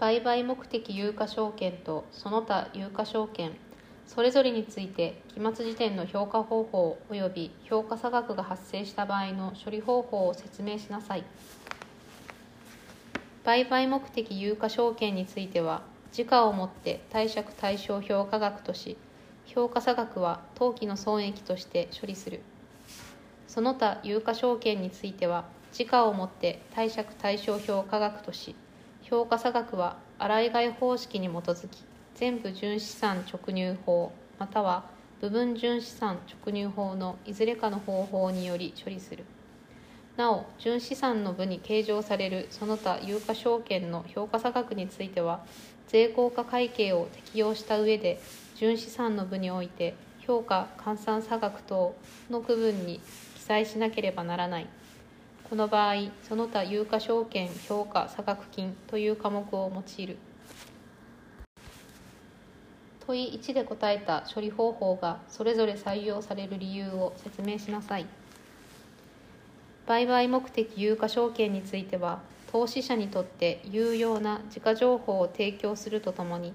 売買目的有価証券とその他有価証券それぞれについて期末時点の評価方法及び評価差額が発生した場合の処理方法を説明しなさい。売買目的有価証券については時価をもって貸借対照評価額とし評価差額は当期の損益として処理する。その他有価証券については時価をもって貸借対照評価額とし評価差額は洗い替え方式に基づき全部純資産直入法または部分純資産直入法のいずれかの方法により処理する。なお純資産の部に計上されるその他有価証券の評価差額については税効果会計を適用した上で純資産の部において評価換算差額等の区分に記載しなければならない。この場合その他有価証券評価差額金という科目を用いる。問い1で答えた処理方法がそれぞれ採用される理由を説明しなさい。売買目的有価証券については投資者にとって有用な時価情報を提供するとともに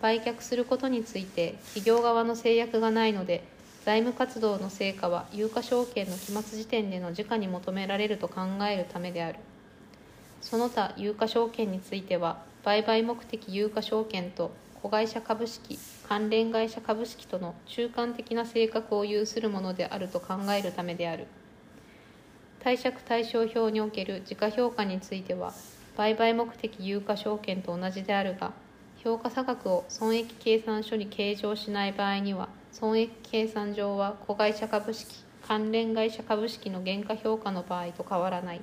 売却することについて企業側の制約がないので財務活動の成果は有価証券の期末時点での時価に求められると考えるためである。その他有価証券については売買目的有価証券と子会社株式関連会社株式との中間的な性格を有するものであると考えるためである。貸借対照表における時価評価については売買目的有価証券と同じであるが評価差額を損益計算書に計上しない場合には損益計算上は子会社株式関連会社株式の原価評価の場合と変わらない。